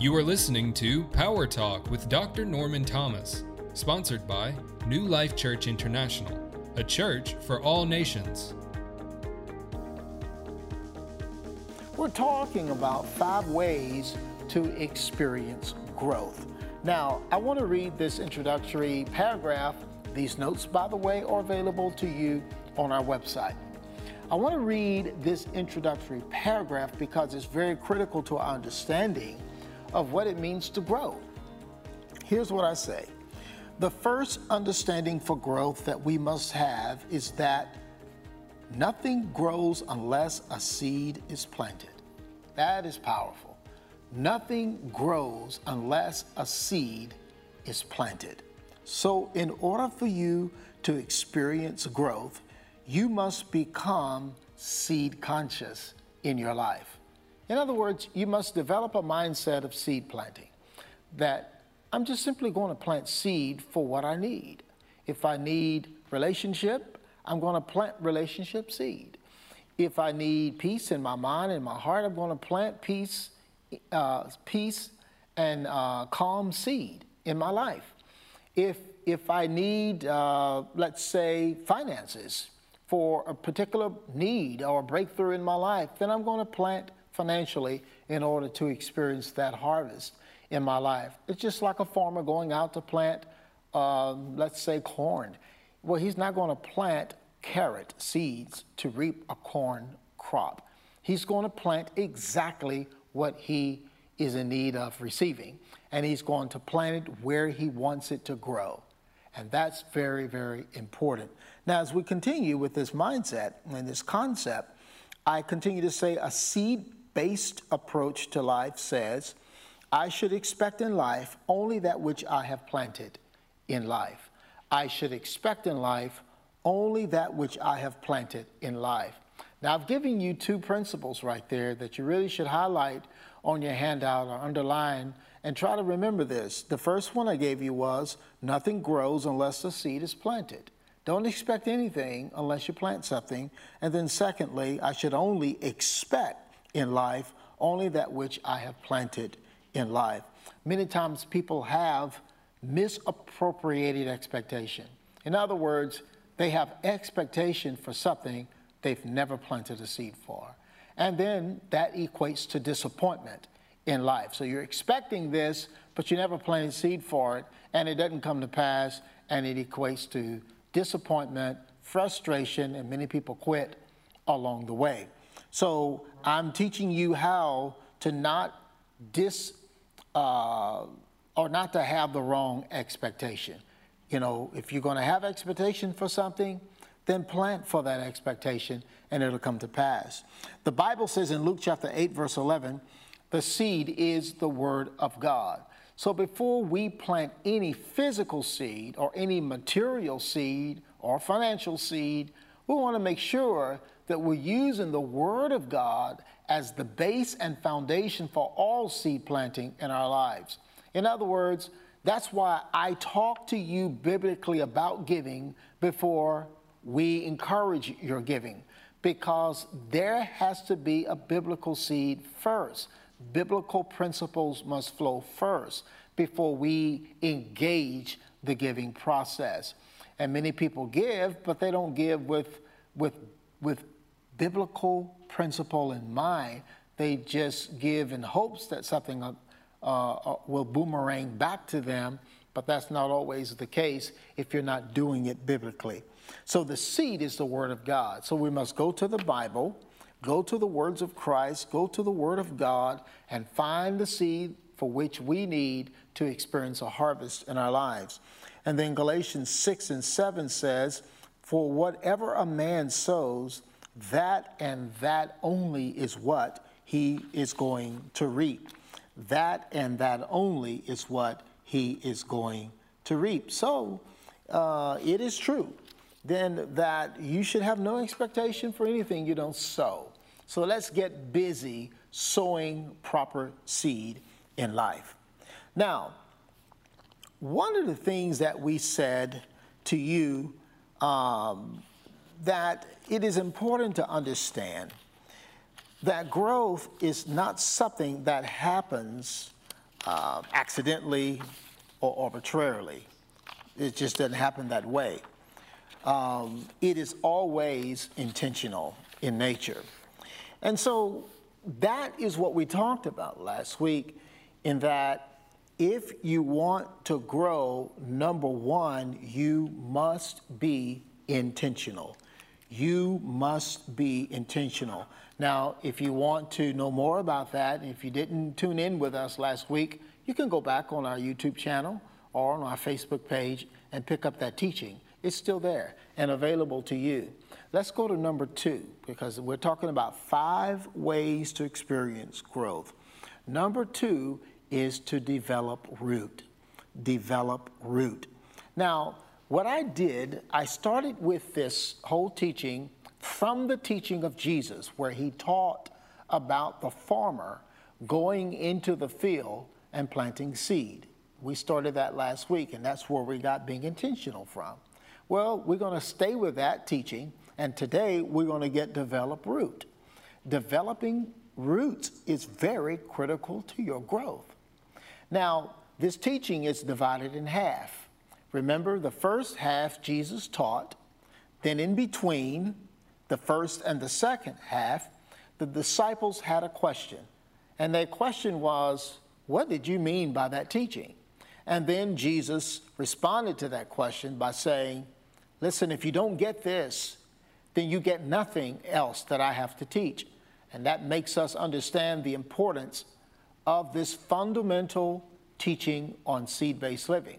You are listening to Power Talk with Dr. Norman Thomas, sponsored by New Life Church International, a church for all nations. We're talking about five ways to experience growth. Now, I want to read this introductory paragraph. These notes, by the way, are available to you on our website. I want to read this introductory paragraph because it's very critical to our understanding of what it means to grow. Here's what I say The first understanding for growth that we must have is that nothing grows unless a seed is planted. That is powerful. Nothing grows unless a seed is planted. So, in order for you to experience growth, you must become seed conscious in your life. In other words, you must develop a mindset of seed planting that I'm just simply going to plant seed for what I need. If I need relationship, I'm going to plant relationship seed. If I need peace in my mind and my heart, I'm going to plant peace, uh, peace and uh, calm seed in my life. If if I need, uh, let's say, finances for a particular need or breakthrough in my life, then I'm going to plant financially in order to experience that harvest in my life. It's just like a farmer going out to plant, uh, let's say, corn. Well, he's not going to plant carrot seeds to reap a corn crop. He's going to plant exactly what he is in need of receiving, and he's going to plant it where he wants it to grow. And that's very, very important. Now, as we continue with this mindset and this concept, I continue to say a seed based approach to life says, I should expect in life only that which I have planted in life. I should expect in life only that which I have planted in life. Now, I've given you two principles right there that you really should highlight on your handout or underline and try to remember this. The first one I gave you was nothing grows unless the seed is planted. Don't expect anything unless you plant something. And then, secondly, I should only expect in life, only that which I have planted in life. Many times people have misappropriated expectation. In other words, they have expectation for something they've never planted a seed for. And then that equates to disappointment in life. So you're expecting this, but you never planted seed for it, and it doesn't come to pass, and it equates to disappointment, frustration, and many people quit along the way. So I'm teaching you how to not dis uh, or not to have the wrong expectation. You know, if you're going to have expectation for something, then plant for that expectation and it'll come to pass. The Bible says in Luke chapter 8, verse 11, the seed is the word of God. So before we plant any physical seed or any material seed or financial seed, we want to make sure that we're using the Word of God as the base and foundation for all seed planting in our lives. In other words, that's why I talk to you biblically about giving before we encourage your giving, because there has to be a biblical seed first. Biblical principles must flow first before we engage the giving process. And many people give, but they don't give with, with, with biblical principle in mind. They just give in hopes that something uh, uh, will boomerang back to them, but that's not always the case if you're not doing it biblically. So the seed is the Word of God. So we must go to the Bible, go to the words of Christ, go to the Word of God, and find the seed for which we need to experience a harvest in our lives. And then Galatians 6 and 7 says, For whatever a man sows, that and that only is what he is going to reap. That and that only is what he is going to reap. So uh, it is true then that you should have no expectation for anything you don't sow. So let's get busy sowing proper seed in life. Now, one of the things that we said to you um, that it is important to understand that growth is not something that happens uh, accidentally or arbitrarily. It just doesn't happen that way. Um, it is always intentional in nature. And so that is what we talked about last week, in that if you want to grow, number one, you must be intentional. You must be intentional. Now, if you want to know more about that, if you didn't tune in with us last week, you can go back on our YouTube channel or on our Facebook page and pick up that teaching. It's still there and available to you. Let's go to number two because we're talking about five ways to experience growth. Number two is to develop root. Develop root. Now, what I did, I started with this whole teaching from the teaching of Jesus, where he taught about the farmer going into the field and planting seed. We started that last week, and that's where we got being intentional from. Well, we're going to stay with that teaching, and today we're going to get develop root. Developing roots is very critical to your growth. Now, this teaching is divided in half. Remember, the first half Jesus taught, then in between the first and the second half, the disciples had a question. And their question was, What did you mean by that teaching? And then Jesus responded to that question by saying, Listen, if you don't get this, then you get nothing else that I have to teach. And that makes us understand the importance of this fundamental teaching on seed based living.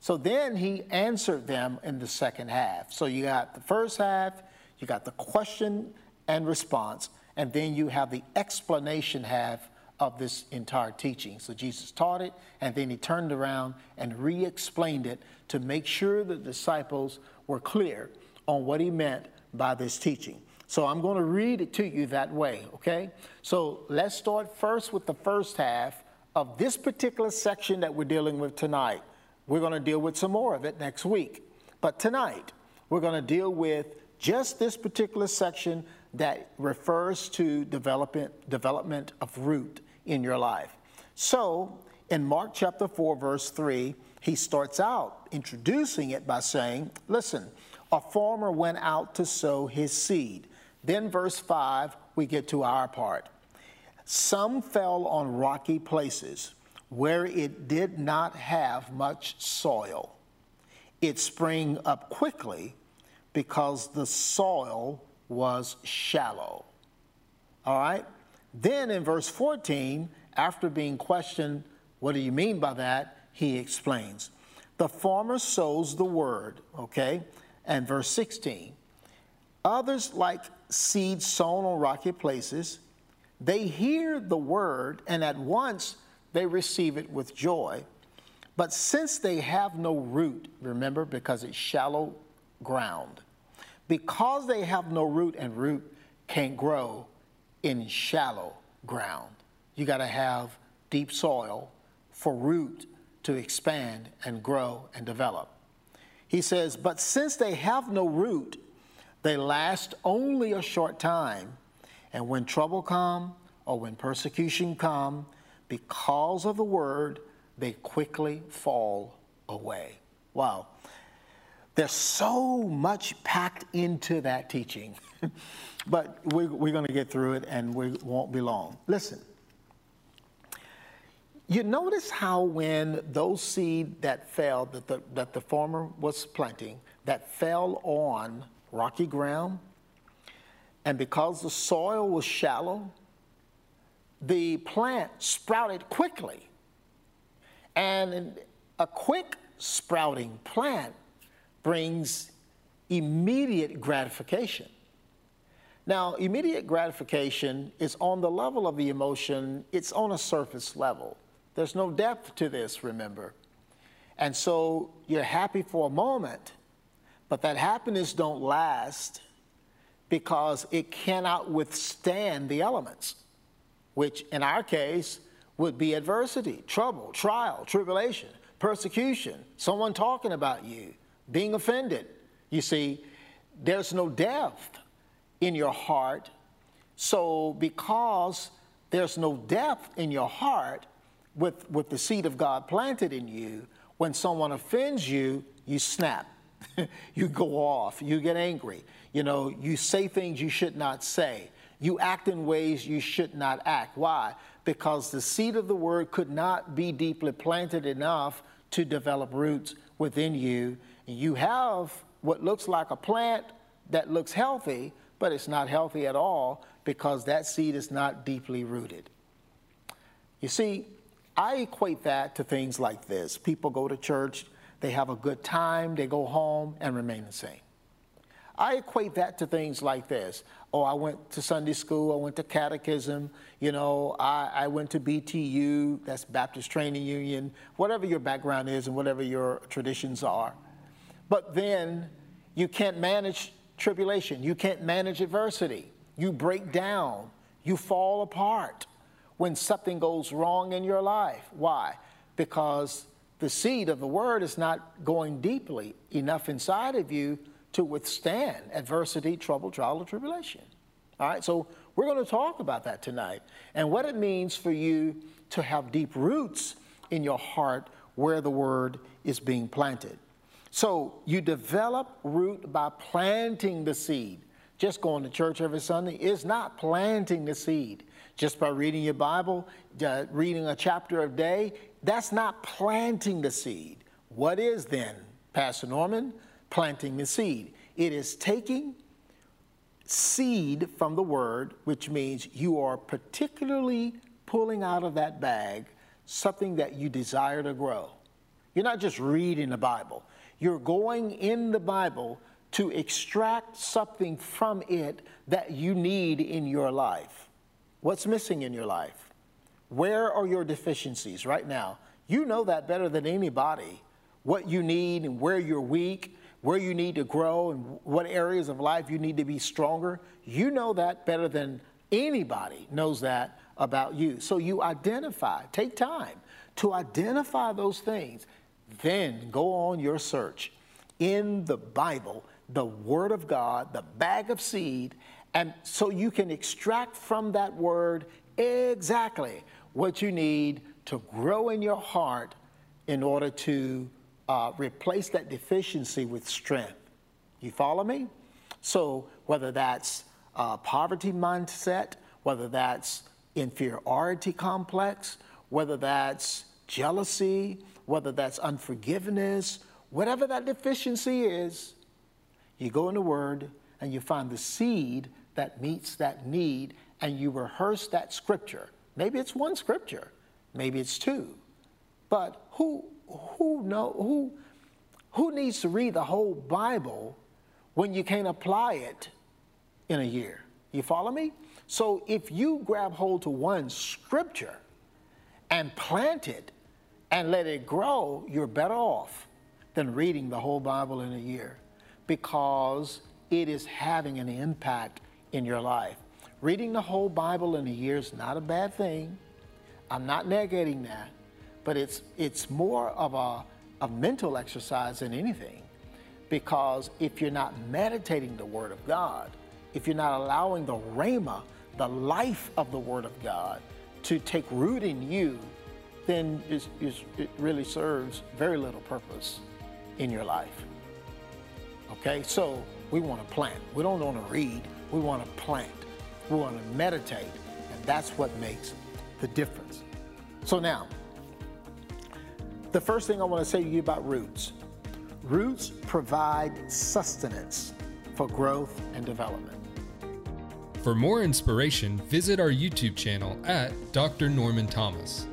So then he answered them in the second half. So you got the first half, you got the question and response, and then you have the explanation half of this entire teaching. So Jesus taught it, and then he turned around and re explained it to make sure the disciples were clear on what he meant by this teaching. So I'm going to read it to you that way, okay? So let's start first with the first half of this particular section that we're dealing with tonight. We're going to deal with some more of it next week. But tonight, we're going to deal with just this particular section that refers to development, development of root in your life. So, in Mark chapter 4, verse 3, he starts out introducing it by saying, Listen, a farmer went out to sow his seed. Then, verse 5, we get to our part. Some fell on rocky places where it did not have much soil. It sprang up quickly because the soil was shallow. All right? Then in verse 14, after being questioned, what do you mean by that? He explains. The farmer sows the word, okay? And verse 16. Others, like seeds sown on rocky places, they hear the word and at once they receive it with joy. But since they have no root, remember, because it's shallow ground, because they have no root and root can't grow in shallow ground, you got to have deep soil for root to expand and grow and develop. He says, But since they have no root, they last only a short time. And when trouble come or when persecution come, because of the word, they quickly fall away. Wow. There's so much packed into that teaching, but we're, we're going to get through it and we won't be long. Listen, you notice how when those seed that fell, that the, that the farmer was planting, that fell on rocky ground, and because the soil was shallow, the plant sprouted quickly. And a quick sprouting plant brings immediate gratification. Now, immediate gratification is on the level of the emotion, it's on a surface level. There's no depth to this, remember. And so you're happy for a moment, but that happiness don't last because it cannot withstand the elements which in our case would be adversity, trouble, trial, tribulation, persecution, someone talking about you, being offended. You see, there's no depth in your heart. So, because there's no depth in your heart, with, with the seed of God planted in you, when someone offends you, you snap. you go off. You get angry. You know, you say things you should not say. You act in ways you should not act. Why? Because the seed of the word could not be deeply planted enough to develop roots within you. You have what looks like a plant that looks healthy, but it's not healthy at all because that seed is not deeply rooted. You see, I equate that to things like this people go to church, they have a good time, they go home and remain the same. I equate that to things like this. Oh, I went to Sunday school, I went to catechism, you know, I, I went to BTU, that's Baptist Training Union, whatever your background is and whatever your traditions are. But then you can't manage tribulation, you can't manage adversity. You break down, you fall apart when something goes wrong in your life. Why? Because the seed of the word is not going deeply enough inside of you to withstand adversity, trouble, trial, or tribulation. All right, so we're going to talk about that tonight and what it means for you to have deep roots in your heart where the word is being planted. So you develop root by planting the seed. Just going to church every Sunday is not planting the seed. Just by reading your Bible, uh, reading a chapter a day, that's not planting the seed. What is then, Pastor Norman? Planting the seed. It is taking seed from the word, which means you are particularly pulling out of that bag something that you desire to grow. You're not just reading the Bible, you're going in the Bible to extract something from it that you need in your life. What's missing in your life? Where are your deficiencies right now? You know that better than anybody. What you need and where you're weak, where you need to grow, and what areas of life you need to be stronger. You know that better than anybody knows that about you. So you identify, take time to identify those things, then go on your search in the Bible the Word of God, the bag of seed, and so you can extract from that Word exactly what you need to grow in your heart in order to uh, replace that deficiency with strength. You follow me? So, whether that's poverty mindset, whether that's inferiority complex, whether that's jealousy, whether that's unforgiveness, whatever that deficiency is, you go in the Word and you find the seed that meets that need and you rehearse that scripture. Maybe it's one scripture, maybe it's two. But who who know who who needs to read the whole Bible when you can't apply it in a year? You follow me? So if you grab hold to one scripture and plant it and let it grow, you're better off than reading the whole Bible in a year because it is having an impact in your life. Reading the whole Bible in a year is not a bad thing. I'm not negating that, but it's, it's more of a, a mental exercise than anything. Because if you're not meditating the Word of God, if you're not allowing the rhema, the life of the Word of God, to take root in you, then it's, it's, it really serves very little purpose in your life. Okay, so we want to plant. We don't want to read, we want to plant. We want to meditate, and that's what makes the difference. So now, the first thing I want to say to you about roots roots provide sustenance for growth and development. For more inspiration, visit our YouTube channel at Dr. Norman Thomas.